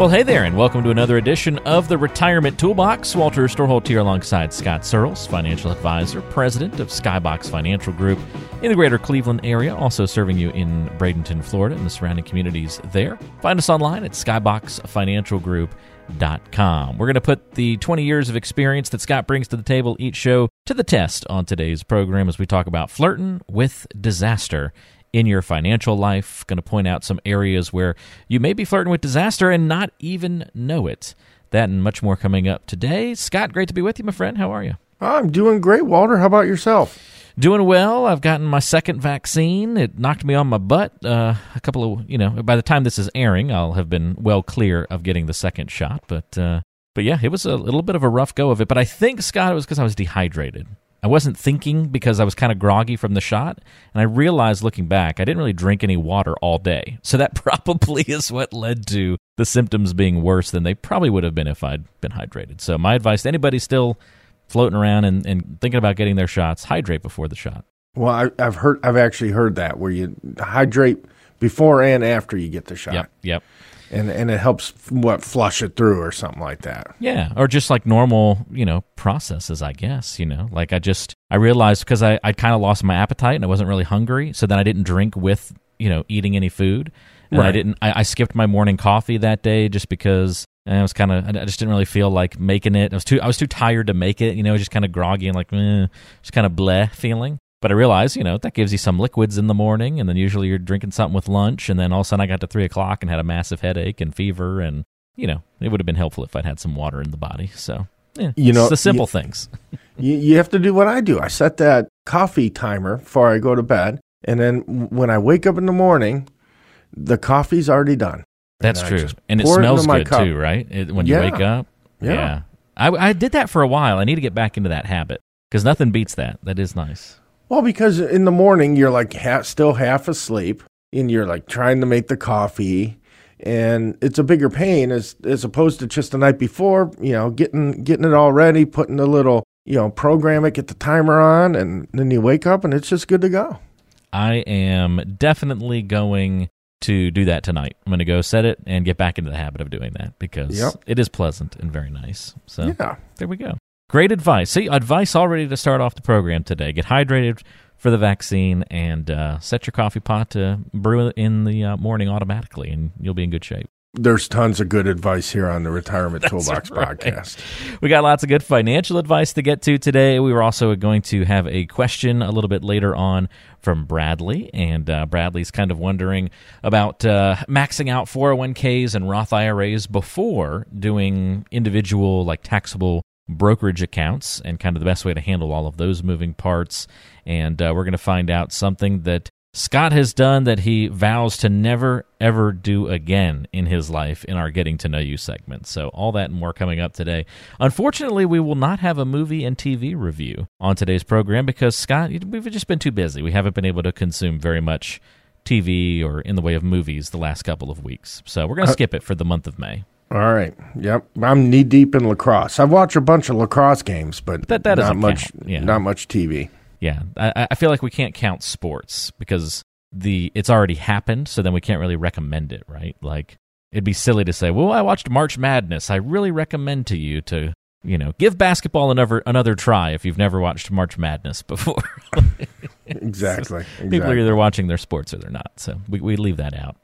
Well, hey there, and welcome to another edition of the Retirement Toolbox. Walter Storholt here alongside Scott Searles, financial advisor, president of Skybox Financial Group in the greater Cleveland area, also serving you in Bradenton, Florida, and the surrounding communities there. Find us online at skyboxfinancialgroup.com. We're going to put the 20 years of experience that Scott brings to the table each show to the test on today's program as we talk about flirting with disaster in your financial life. Going to point out some areas where you may be flirting with disaster and not even know it. That and much more coming up today. Scott, great to be with you, my friend. How are you? I'm doing great, Walter. How about yourself? Doing well. I've gotten my second vaccine. It knocked me on my butt. Uh, a couple of, you know, by the time this is airing, I'll have been well clear of getting the second shot. But, uh, but yeah, it was a little bit of a rough go of it. But I think, Scott, it was because I was dehydrated. I wasn't thinking because I was kind of groggy from the shot. And I realized looking back, I didn't really drink any water all day. So that probably is what led to the symptoms being worse than they probably would have been if I'd been hydrated. So my advice to anybody still floating around and, and thinking about getting their shots, hydrate before the shot. Well, I, have heard, I've actually heard that where you hydrate before and after you get the shot. Yep. Yep and and it helps what flush it through or something like that. Yeah, or just like normal, you know, processes. I guess you know, like I just I realized because I I kind of lost my appetite and I wasn't really hungry, so then I didn't drink with you know eating any food, and right. I didn't I, I skipped my morning coffee that day just because and I was kind of, I just didn't really feel like making it. I was too, I was too tired to make it. You know, just kind of groggy and like, eh, just kind of bleh feeling. But I realized, you know, that gives you some liquids in the morning, and then usually you're drinking something with lunch, and then all of a sudden I got to three o'clock and had a massive headache and fever, and you know, it would have been helpful if I'd had some water in the body. So, yeah, you know, the simple you, things. you, you have to do what I do. I set that coffee timer before I go to bed, and then when I wake up in the morning, the coffee's already done. That's true, and it smells it good cup. too, right? It, when you yeah. wake up, yeah. yeah. I, I did that for a while. I need to get back into that habit because nothing beats that. That is nice. Well, because in the morning you're like half, still half asleep and you're like trying to make the coffee and it's a bigger pain as as opposed to just the night before, you know, getting getting it all ready, putting the little, you know, program it, get the timer on and then you wake up and it's just good to go. I am definitely going to do that tonight. I'm going to go set it and get back into the habit of doing that because yep. it is pleasant and very nice. So yeah. there we go. Great advice. See, advice already to start off the program today. Get hydrated for the vaccine and uh, set your coffee pot to brew in the uh, morning automatically, and you'll be in good shape. There's tons of good advice here on the Retirement Toolbox right. podcast. We got lots of good financial advice to get to today. We were also going to have a question a little bit later on from Bradley, and uh, Bradley's kind of wondering about uh, maxing out 401ks and Roth IRAs before doing individual, like taxable brokerage accounts and kind of the best way to handle all of those moving parts. And uh, we're going to find out something that Scott has done that he vows to never, ever do again in his life in our Getting to Know You segment. So, all that and more coming up today. Unfortunately, we will not have a movie and TV review on today's program because, Scott, we've just been too busy. We haven't been able to consume very much TV or in the way of movies the last couple of weeks. So, we're going to uh, skip it for the month of May. All right. Yep. I'm knee deep in lacrosse. I've watched a bunch of lacrosse games, but that, that not much. Yeah. Not much TV. Yeah, I, I feel like we can't count sports because the it's already happened, so then we can't really recommend it, right? Like it'd be silly to say, "Well, I watched March Madness. I really recommend to you to you know, give basketball another another try if you've never watched March Madness before. exactly, exactly. People are either watching their sports or they're not. So we, we leave that out.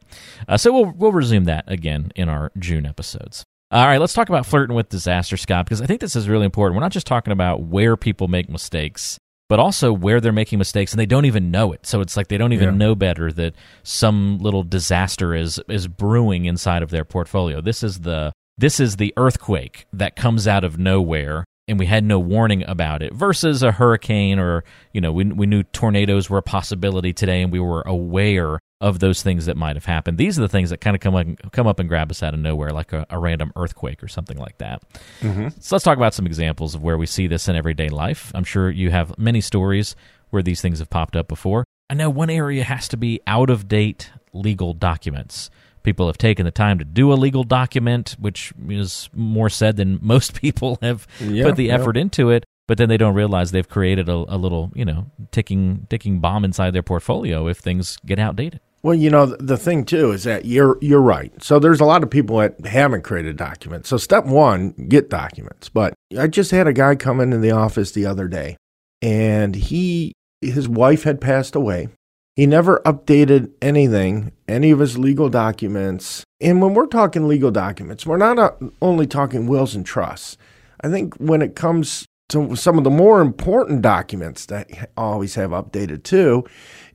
Uh, so we'll we'll resume that again in our June episodes. All right, let's talk about flirting with disaster, Scott, because I think this is really important. We're not just talking about where people make mistakes, but also where they're making mistakes and they don't even know it. So it's like they don't even yeah. know better that some little disaster is is brewing inside of their portfolio. This is the this is the earthquake that comes out of nowhere and we had no warning about it versus a hurricane or you know we, we knew tornadoes were a possibility today and we were aware of those things that might have happened. These are the things that kind of come up, come up and grab us out of nowhere, like a, a random earthquake or something like that. Mm-hmm. So let's talk about some examples of where we see this in everyday life. I'm sure you have many stories where these things have popped up before. I know one area has to be out of date legal documents. People have taken the time to do a legal document, which is more said than most people have yeah, put the effort yeah. into it but then they don't realize they've created a, a, little, you know, ticking ticking bomb inside their portfolio if things get outdated. Well, you know, the thing too is that you're you're right. So there's a lot of people that haven't created documents. So step one, get documents. But I just had a guy come into the office the other day, and he his wife had passed away. He never updated anything, any of his legal documents. And when we're talking legal documents, we're not uh, only talking wills and trusts. I think when it comes to some of the more important documents that always have updated too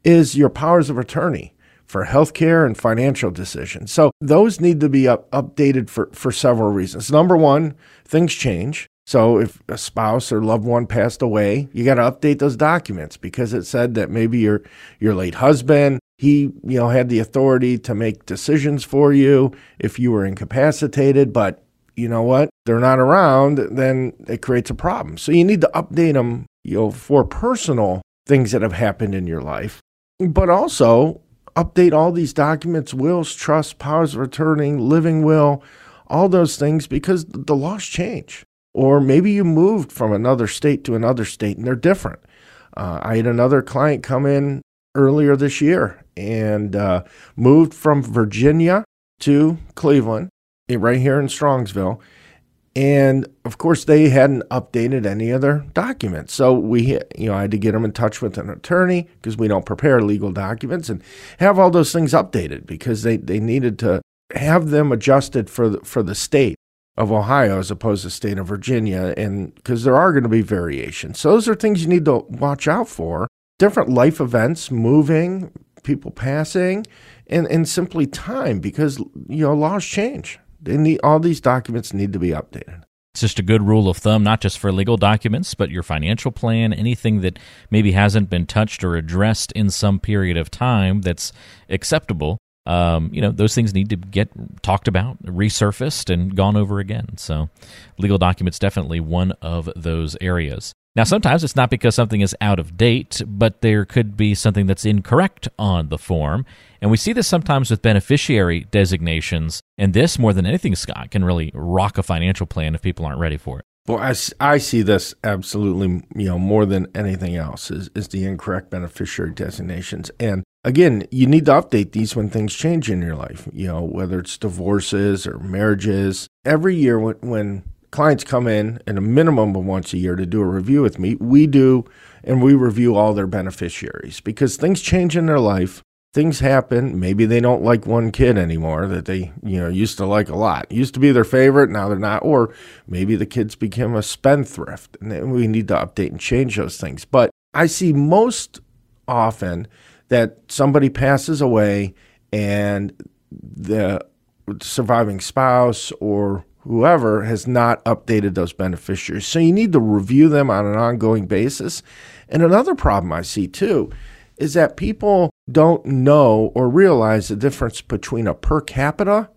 is your powers of attorney for healthcare and financial decisions. So those need to be up, updated for, for several reasons. Number one, things change. So if a spouse or loved one passed away, you got to update those documents because it said that maybe your your late husband, he, you know, had the authority to make decisions for you if you were incapacitated, but you know what? They're not around, then it creates a problem. So you need to update them, you know, for personal things that have happened in your life, but also update all these documents, wills, trusts, powers of attorney, living will, all those things because the laws change. Or maybe you moved from another state to another state and they're different. Uh, I had another client come in earlier this year and uh, moved from Virginia to Cleveland, eh, right here in Strongsville. And of course, they hadn't updated any of their documents. So we, you know, I had to get them in touch with an attorney because we don't prepare legal documents and have all those things updated because they, they needed to have them adjusted for the, for the state of Ohio as opposed to state of Virginia. And because there are going to be variations. So those are things you need to watch out for. Different life events, moving, people passing, and, and simply time because, you know, laws change. They need all these documents need to be updated. It's just a good rule of thumb, not just for legal documents, but your financial plan, anything that maybe hasn't been touched or addressed in some period of time that's acceptable. Um, you know, those things need to get talked about, resurfaced, and gone over again. So, legal documents definitely one of those areas. Now, sometimes it's not because something is out of date, but there could be something that's incorrect on the form. And we see this sometimes with beneficiary designations. And this, more than anything, Scott, can really rock a financial plan if people aren't ready for it. Well, I, I see this absolutely, you know, more than anything else is, is the incorrect beneficiary designations. And again, you need to update these when things change in your life, you know, whether it's divorces or marriages. Every year when, when clients come in at a minimum of once a year to do a review with me. We do, and we review all their beneficiaries because things change in their life. Things happen. Maybe they don't like one kid anymore that they, you know, used to like a lot. Used to be their favorite, now they're not. Or maybe the kids became a spendthrift, and we need to update and change those things. But I see most often that somebody passes away and the surviving spouse or whoever has not updated those beneficiaries. So you need to review them on an ongoing basis. And another problem I see too is that people don't know or realize the difference between a per capita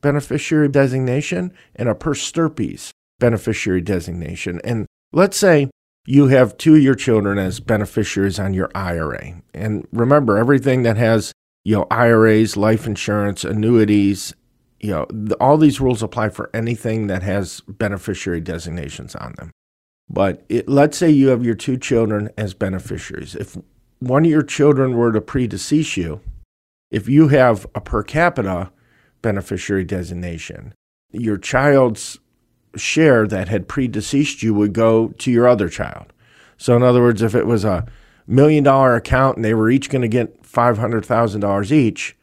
beneficiary designation and a per stirpes beneficiary designation. And let's say you have two of your children as beneficiaries on your IRA. And remember, everything that has you know IRAs, life insurance, annuities, you know, the, all these rules apply for anything that has beneficiary designations on them. But it, let's say you have your two children as beneficiaries. If one of your children were to predecease you, if you have a per capita beneficiary designation, your child's share that had predeceased you would go to your other child. So, in other words, if it was a million dollar account and they were each going to get $500,000 each,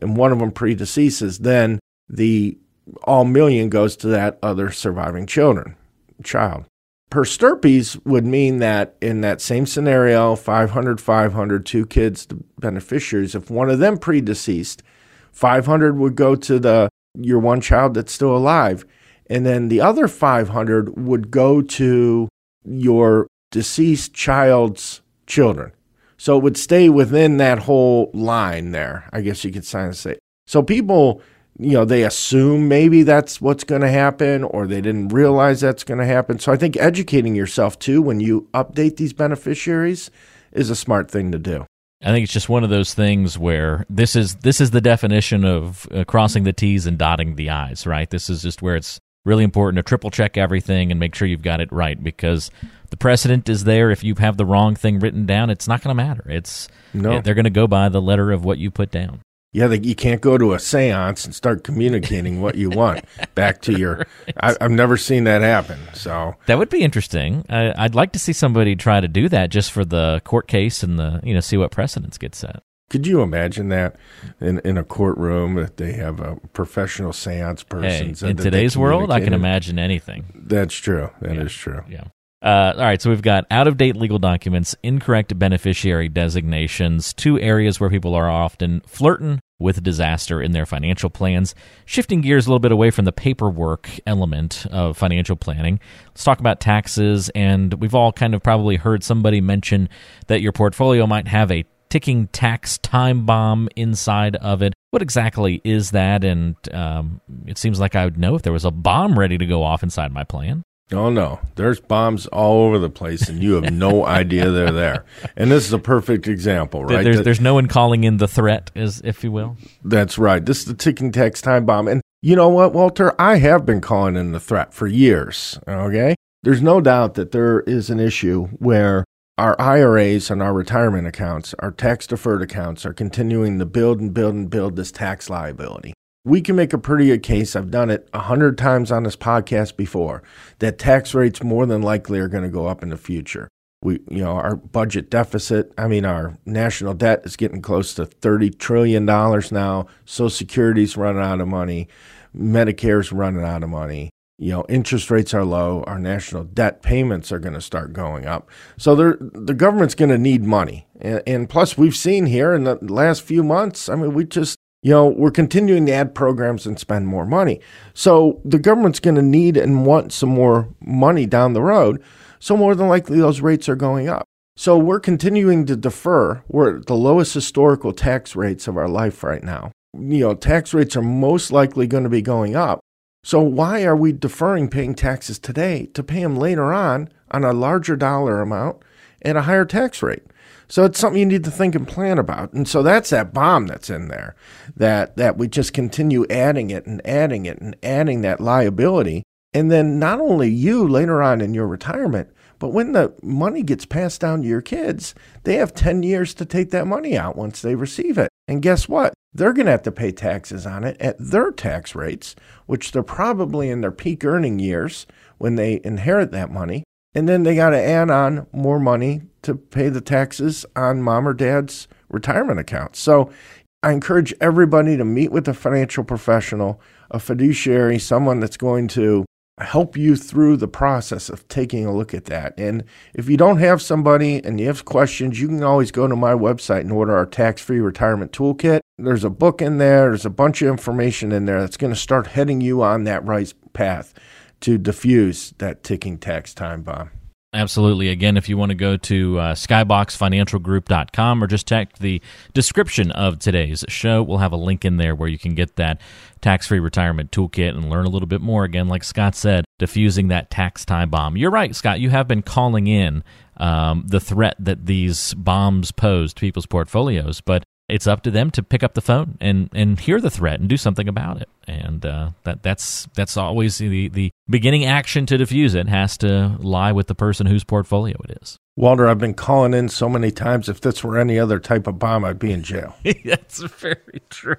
and one of them predeceases, then the all million goes to that other surviving children child. Per stirpes would mean that in that same scenario, 500, 500, two kids, the beneficiaries, if one of them predeceased, 500 would go to the your one child that's still alive. And then the other 500 would go to your deceased child's children. So it would stay within that whole line there. I guess you could say. So people, you know, they assume maybe that's what's going to happen or they didn't realize that's going to happen. So I think educating yourself too when you update these beneficiaries is a smart thing to do. I think it's just one of those things where this is this is the definition of uh, crossing the T's and dotting the I's, right? This is just where it's really important to triple check everything and make sure you've got it right because the precedent is there. If you have the wrong thing written down, it's not going to matter. It's No. they're going to go by the letter of what you put down. Yeah, they, you can't go to a seance and start communicating what you want back to your. I, I've never seen that happen. So That would be interesting. I, I'd like to see somebody try to do that just for the court case and the you know see what precedents get set. Could you imagine that in, in a courtroom that they have a professional seance person? Hey, in today's world, I can imagine anything. That's true. That is true. Yeah. Uh, all right, so we've got out of date legal documents, incorrect beneficiary designations, two areas where people are often flirting with disaster in their financial plans. Shifting gears a little bit away from the paperwork element of financial planning, let's talk about taxes. And we've all kind of probably heard somebody mention that your portfolio might have a ticking tax time bomb inside of it. What exactly is that? And um, it seems like I would know if there was a bomb ready to go off inside my plan. Oh no, there's bombs all over the place, and you have no idea they're there. And this is a perfect example, right? There's That- there's no one calling in the threat, as if you will. That's right. This is the ticking tax time bomb. And you know what, Walter? I have been calling in the threat for years. Okay. There's no doubt that there is an issue where our IRAs and our retirement accounts, our tax deferred accounts, are continuing to build and build and build this tax liability. We can make a pretty good case. I've done it a hundred times on this podcast before that tax rates more than likely are going to go up in the future we you know our budget deficit i mean our national debt is getting close to 30 trillion dollars now social security's running out of money medicare's running out of money you know interest rates are low our national debt payments are going to start going up so the government's going to need money and, and plus we've seen here in the last few months i mean we just you know we're continuing to add programs and spend more money so the government's going to need and want some more money down the road so more than likely those rates are going up. So we're continuing to defer. We're at the lowest historical tax rates of our life right now. You know, tax rates are most likely going to be going up. So why are we deferring paying taxes today to pay them later on on a larger dollar amount at a higher tax rate? So it's something you need to think and plan about. And so that's that bomb that's in there that that we just continue adding it and adding it and adding that liability. And then not only you later on in your retirement, but when the money gets passed down to your kids, they have 10 years to take that money out once they receive it. And guess what? They're going to have to pay taxes on it at their tax rates, which they're probably in their peak earning years when they inherit that money. And then they got to add on more money to pay the taxes on mom or dad's retirement accounts. So I encourage everybody to meet with a financial professional, a fiduciary, someone that's going to help you through the process of taking a look at that. And if you don't have somebody and you have questions, you can always go to my website and order our tax free retirement toolkit. There's a book in there, there's a bunch of information in there that's going to start heading you on that right path to diffuse that ticking tax time bomb. Absolutely. Again, if you want to go to uh, skyboxfinancialgroup.com or just check the description of today's show, we'll have a link in there where you can get that tax free retirement toolkit and learn a little bit more. Again, like Scott said, diffusing that tax time bomb. You're right, Scott. You have been calling in um, the threat that these bombs pose to people's portfolios, but it's up to them to pick up the phone and, and hear the threat and do something about it. And uh, that that's that's always the, the beginning action to diffuse it has to lie with the person whose portfolio it is. Walter, I've been calling in so many times. If this were any other type of bomb, I'd be in jail. That's very true.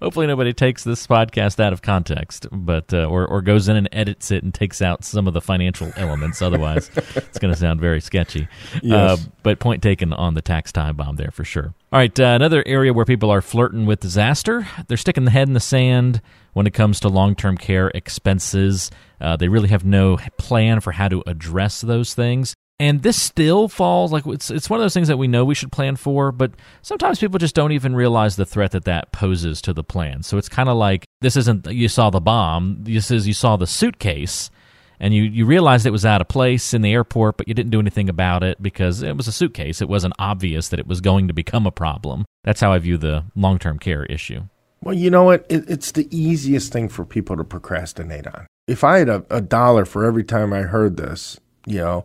Hopefully, nobody takes this podcast out of context, but uh, or or goes in and edits it and takes out some of the financial elements. Otherwise, it's going to sound very sketchy. Yes. Uh, but point taken on the tax time bomb there for sure. All right, uh, another area where people are flirting with disaster. They're sticking the head in the sand when it comes to long term care expenses. Uh, they really have no plan for how to address those things. And this still falls like it's it's one of those things that we know we should plan for, but sometimes people just don't even realize the threat that that poses to the plan. So it's kind of like this isn't you saw the bomb. This is you saw the suitcase, and you, you realized it was out of place in the airport, but you didn't do anything about it because it was a suitcase. It wasn't obvious that it was going to become a problem. That's how I view the long term care issue. Well, you know what? It, it's the easiest thing for people to procrastinate on. If I had a, a dollar for every time I heard this, you know,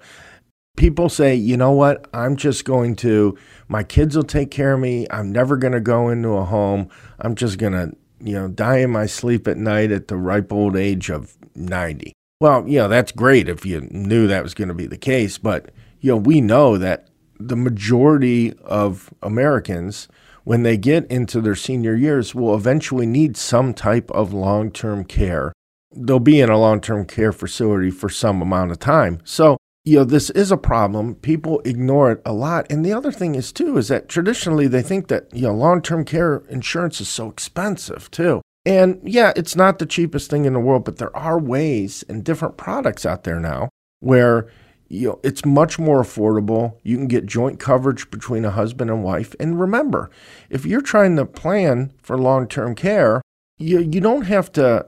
people say, you know what? I'm just going to, my kids will take care of me. I'm never going to go into a home. I'm just going to, you know, die in my sleep at night at the ripe old age of 90. Well, you know, that's great if you knew that was going to be the case, but you know, we know that the majority of Americans when they get into their senior years will eventually need some type of long-term care. They'll be in a long-term care facility for some amount of time. So, you know, this is a problem. People ignore it a lot. And the other thing is too is that traditionally they think that, you know, long-term care insurance is so expensive too. And yeah, it's not the cheapest thing in the world, but there are ways and different products out there now where you know it's much more affordable. You can get joint coverage between a husband and wife. And remember, if you're trying to plan for long-term care, you you don't have to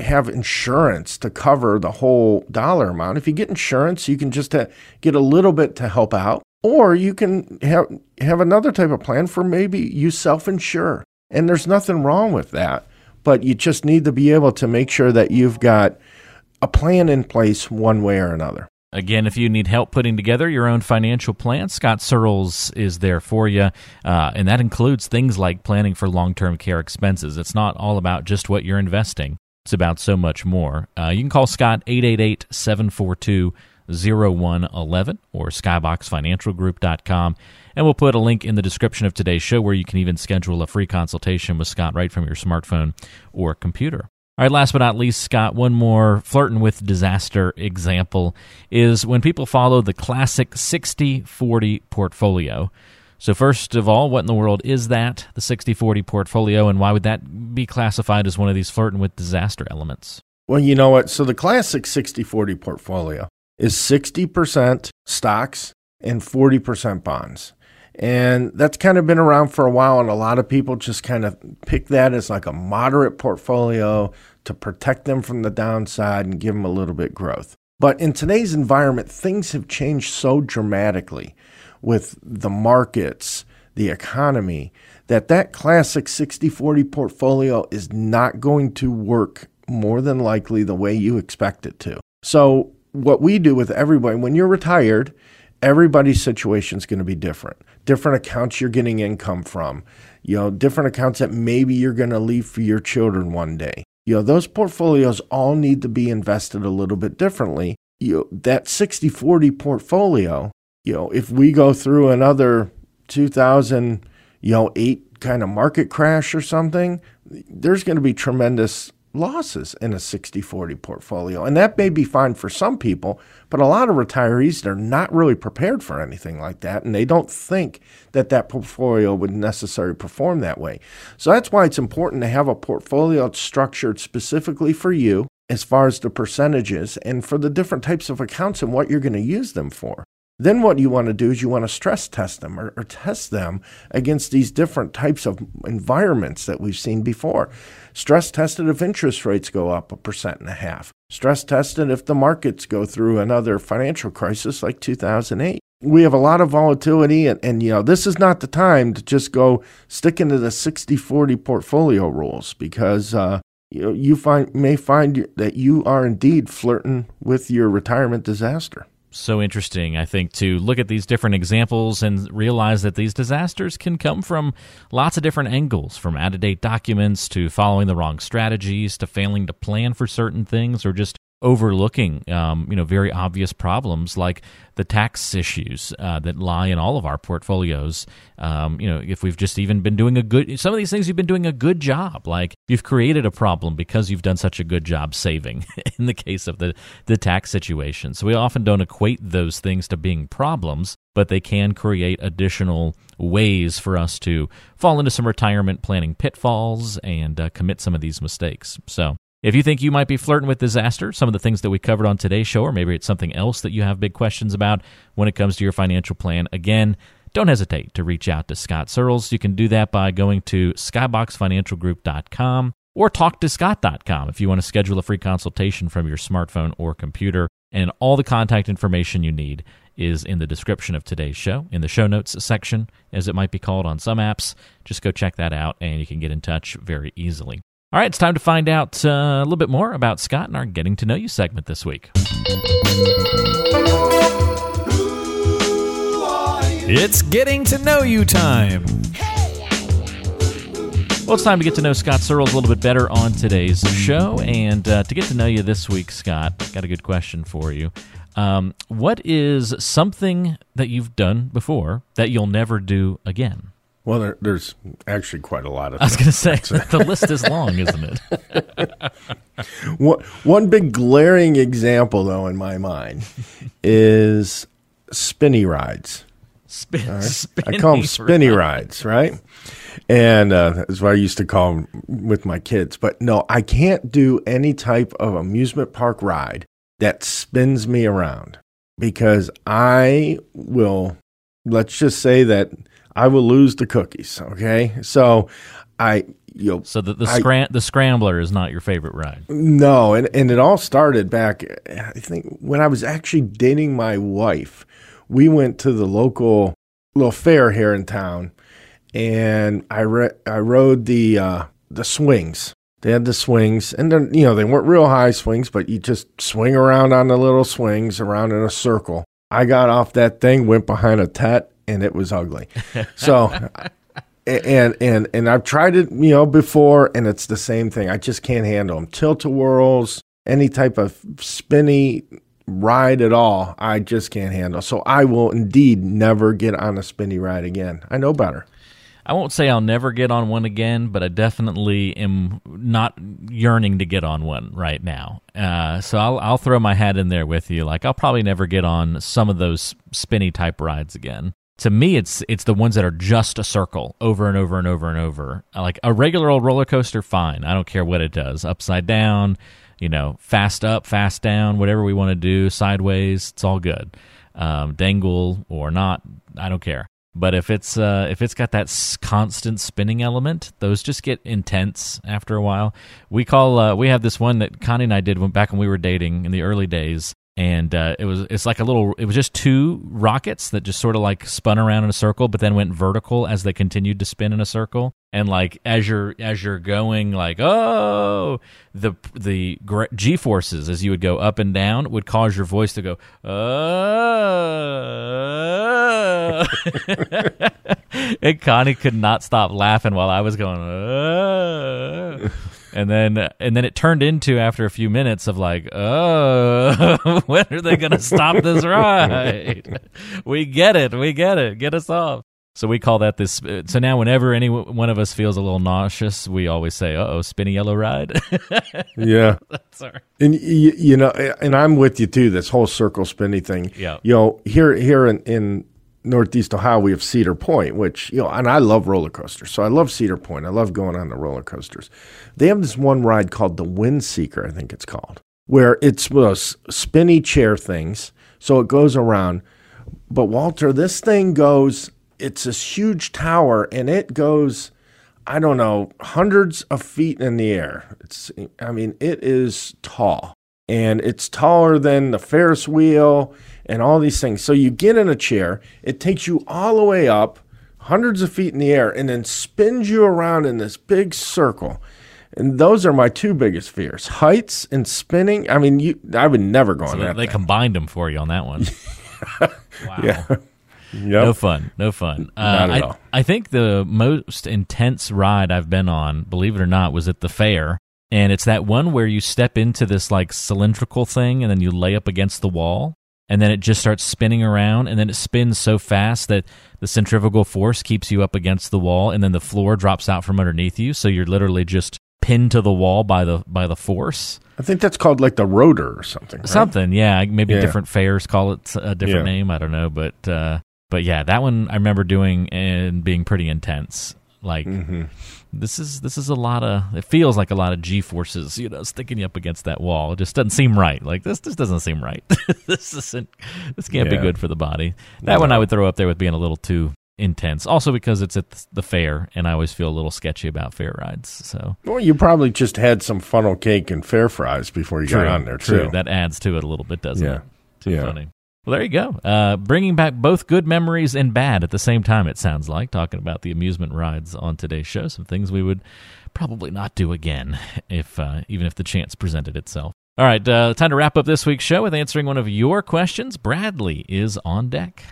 have insurance to cover the whole dollar amount. If you get insurance, you can just uh, get a little bit to help out, or you can have have another type of plan for maybe you self-insure. And there's nothing wrong with that but you just need to be able to make sure that you've got a plan in place one way or another. Again, if you need help putting together your own financial plan, Scott Searles is there for you. Uh, and that includes things like planning for long term care expenses. It's not all about just what you're investing, it's about so much more. Uh, you can call Scott 888 742 0111 or skyboxfinancialgroup.com. And we'll put a link in the description of today's show where you can even schedule a free consultation with Scott right from your smartphone or computer. All right, last but not least, Scott, one more flirting with disaster example is when people follow the classic 60 40 portfolio. So, first of all, what in the world is that, the 60 40 portfolio, and why would that be classified as one of these flirting with disaster elements? Well, you know what? So, the classic 60 40 portfolio is 60% stocks and 40% bonds. And that's kind of been around for a while, and a lot of people just kind of pick that as like a moderate portfolio to protect them from the downside and give them a little bit growth. But in today's environment, things have changed so dramatically with the markets, the economy, that that classic 60-40 portfolio is not going to work more than likely the way you expect it to. So what we do with everybody, when you're retired, everybody's situation is going to be different. Different accounts you're getting income from, you know, different accounts that maybe you're going to leave for your children one day. You know, those portfolios all need to be invested a little bit differently. You know, that 60-40 portfolio, you know, if we go through another 2000, you know, 8 kind of market crash or something, there's going to be tremendous losses in a 60 40 portfolio. And that may be fine for some people, but a lot of retirees they're not really prepared for anything like that. And they don't think that that portfolio would necessarily perform that way. So that's why it's important to have a portfolio structured specifically for you as far as the percentages and for the different types of accounts and what you're going to use them for. Then what you want to do is you want to stress test them or, or, test them against these different types of environments that we've seen before. Stress tested if interest rates go up a percent and a half. Stress tested if the markets go through another financial crisis like 2008. We have a lot of volatility, and, and you know this is not the time to just go stick into the 60-40 portfolio rules because uh, you you find may find that you are indeed flirting with your retirement disaster so interesting, I think, to look at these different examples and realize that these disasters can come from lots of different angles from out of date documents to following the wrong strategies to failing to plan for certain things or just overlooking um, you know very obvious problems like the tax issues uh, that lie in all of our portfolios. Um, you know if we've just even been doing a good some of these things you've been doing a good job. Like you've created a problem because you've done such a good job saving in the case of the the tax situation. So we often don't equate those things to being problems but they can create additional ways for us to fall into some retirement planning pitfalls and uh, commit some of these mistakes. So if you think you might be flirting with disaster, some of the things that we covered on today's show, or maybe it's something else that you have big questions about when it comes to your financial plan, again, don't hesitate to reach out to Scott Searles. You can do that by going to skyboxfinancialgroup.com or talktoscott.com if you want to schedule a free consultation from your smartphone or computer. And all the contact information you need is in the description of today's show, in the show notes section, as it might be called on some apps. Just go check that out and you can get in touch very easily. All right, it's time to find out uh, a little bit more about Scott in our Getting to Know You segment this week. It's getting to know you time. Well, it's time to get to know Scott Searles a little bit better on today's show. And uh, to get to know you this week, Scott, got a good question for you. Um, what is something that you've done before that you'll never do again? Well, there, there's actually quite a lot of. I was going to say the list is long, isn't it? one, one big glaring example, though, in my mind, is spinny rides. Spin, right? I call them spinny rides, right? And uh, that's what I used to call them with my kids. But no, I can't do any type of amusement park ride that spins me around because I will. Let's just say that I will lose the cookies. Okay, so I you know, so the the, scram- the scrambler is not your favorite ride. No, and and it all started back. I think when I was actually dating my wife, we went to the local little fair here in town, and I re- I rode the uh, the swings. They had the swings, and then you know they weren't real high swings, but you just swing around on the little swings around in a circle. I got off that thing, went behind a tet, and it was ugly. So, and and and I've tried it, you know, before, and it's the same thing. I just can't handle them. Tilt a whirls, any type of spinny ride at all, I just can't handle. So I will indeed never get on a spinny ride again. I know better. I won't say I'll never get on one again, but I definitely am not yearning to get on one right now. Uh, so I'll I'll throw my hat in there with you. Like I'll probably never get on some of those spinny type rides again to me it's it's the ones that are just a circle over and over and over and over. Like a regular old roller coaster fine. I don't care what it does. Upside down you know fast up fast down whatever we want to do sideways it's all good. Um, dangle or not i don't care. But if it's uh, if it's got that constant spinning element those just get intense after a while. We call uh, we have this one that connie and i did when, back when we were dating in the early days and uh, it was it's like a little it was just two rockets that just sort of like spun around in a circle but then went vertical as they continued to spin in a circle. And like as you're as you're going like oh the the g forces as you would go up and down would cause your voice to go oh. And Connie could not stop laughing while I was going oh and then and then it turned into after a few minutes of like, oh, when are they going to stop this ride? we get it, we get it, get us off. So we call that this. So now, whenever any one of us feels a little nauseous, we always say, "Uh oh, spinny yellow ride." yeah, sorry. And you, you know, and I'm with you too. This whole circle spinny thing. Yeah. You know, here here in, in Northeast Ohio, we have Cedar Point, which, you know, and I love roller coasters. So I love Cedar Point. I love going on the roller coasters. They have this one ride called the Wind Seeker, I think it's called, where it's those spinny chair things. So it goes around. But Walter, this thing goes, it's this huge tower and it goes, I don't know, hundreds of feet in the air. It's, I mean, it is tall and it's taller than the Ferris wheel and all these things. So you get in a chair, it takes you all the way up, hundreds of feet in the air, and then spins you around in this big circle. And those are my two biggest fears: heights and spinning. I mean, you, I would never go so on that. They thing. combined them for you on that one. wow. Yeah. Yep. No fun. No fun. Uh, not at I, all. I think the most intense ride I've been on, believe it or not, was at the fair. And it's that one where you step into this like cylindrical thing and then you lay up against the wall and then it just starts spinning around and then it spins so fast that the centrifugal force keeps you up against the wall and then the floor drops out from underneath you so you're literally just pinned to the wall by the by the force i think that's called like the rotor or something right? something yeah maybe yeah. different fairs call it a different yeah. name i don't know but uh but yeah that one i remember doing and being pretty intense like mm-hmm this is this is a lot of it feels like a lot of g forces you know sticking you up against that wall it just doesn't seem right like this this doesn't seem right this isn't this can't yeah. be good for the body that no. one i would throw up there with being a little too intense. Also because it's at the fair, and I always feel a little sketchy about fair rides. So Well, you probably just had some funnel cake and fair fries before you got on there, true. too. That adds to it a little bit, doesn't Yeah. it? Too Yeah. funny. Well, there you go. Uh, bringing back both good memories and bad at the same time. It sounds like talking about the amusement rides on today's show. Some things we would probably not do again, if uh, even if the chance presented itself. All right, uh, time to wrap up this week's show with answering one of your questions. Bradley is on deck.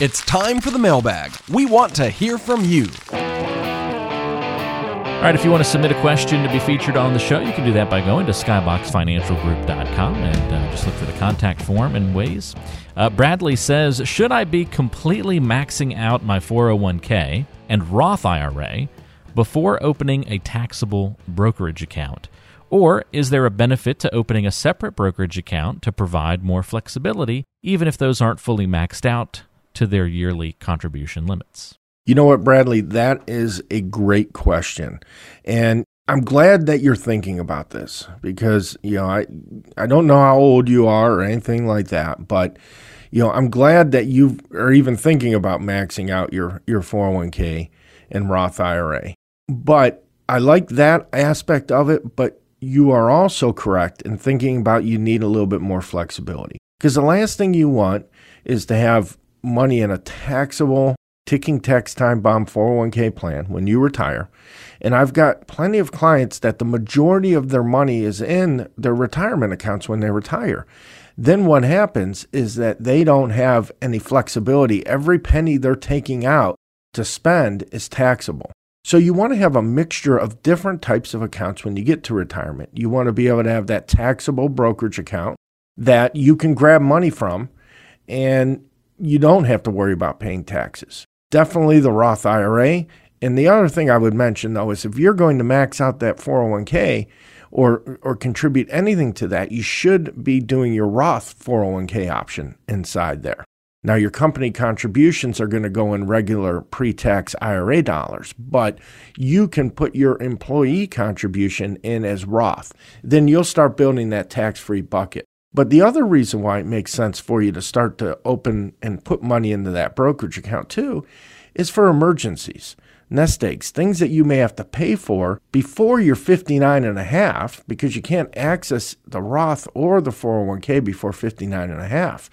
It's time for the mailbag. We want to hear from you. All right, if you want to submit a question to be featured on the show, you can do that by going to skyboxfinancialgroup.com and uh, just look for the contact form and ways. Uh, Bradley says, Should I be completely maxing out my 401k and Roth IRA before opening a taxable brokerage account? Or is there a benefit to opening a separate brokerage account to provide more flexibility, even if those aren't fully maxed out to their yearly contribution limits? You know what, Bradley? That is a great question. And I'm glad that you're thinking about this because, you know, I I don't know how old you are or anything like that, but you know, I'm glad that you are even thinking about maxing out your your 401k and Roth IRA. But I like that aspect of it, but you are also correct in thinking about you need a little bit more flexibility. Because the last thing you want is to have money in a taxable ticking tax time bomb 401k plan when you retire. And I've got plenty of clients that the majority of their money is in their retirement accounts when they retire. Then what happens is that they don't have any flexibility. Every penny they're taking out to spend is taxable. So you want to have a mixture of different types of accounts when you get to retirement. You want to be able to have that taxable brokerage account that you can grab money from and you don't have to worry about paying taxes. Definitely the Roth IRA. And the other thing I would mention though is if you're going to max out that 401k or or contribute anything to that, you should be doing your Roth 401k option inside there. Now your company contributions are going to go in regular pre-tax IRA dollars, but you can put your employee contribution in as Roth. Then you'll start building that tax-free bucket. But the other reason why it makes sense for you to start to open and put money into that brokerage account too is for emergencies, nest eggs, things that you may have to pay for before you're 59 and a half because you can't access the Roth or the 401k before 59 and a half.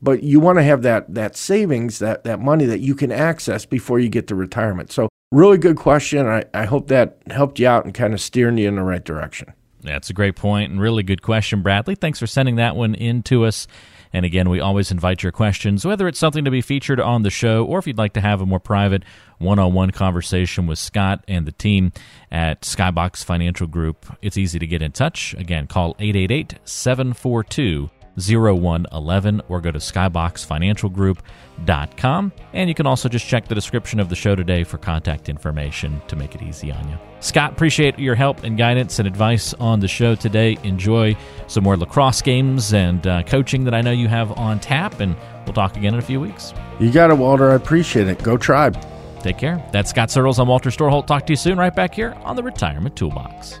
But you want to have that that savings, that that money that you can access before you get to retirement. So really good question. I, I hope that helped you out and kind of steering you in the right direction. That's a great point and really good question, Bradley. Thanks for sending that one in to us. And again, we always invite your questions, whether it's something to be featured on the show or if you'd like to have a more private one on one conversation with Scott and the team at Skybox Financial Group. It's easy to get in touch. Again, call 888 742 0111 or go to skyboxfinancialgroup.com. And you can also just check the description of the show today for contact information to make it easy on you. Scott, appreciate your help and guidance and advice on the show today. Enjoy some more lacrosse games and uh, coaching that I know you have on tap, and we'll talk again in a few weeks. You got it, Walter. I appreciate it. Go Tribe. Take care. That's Scott Searles. I'm Walter Storholt. Talk to you soon, right back here on the Retirement Toolbox.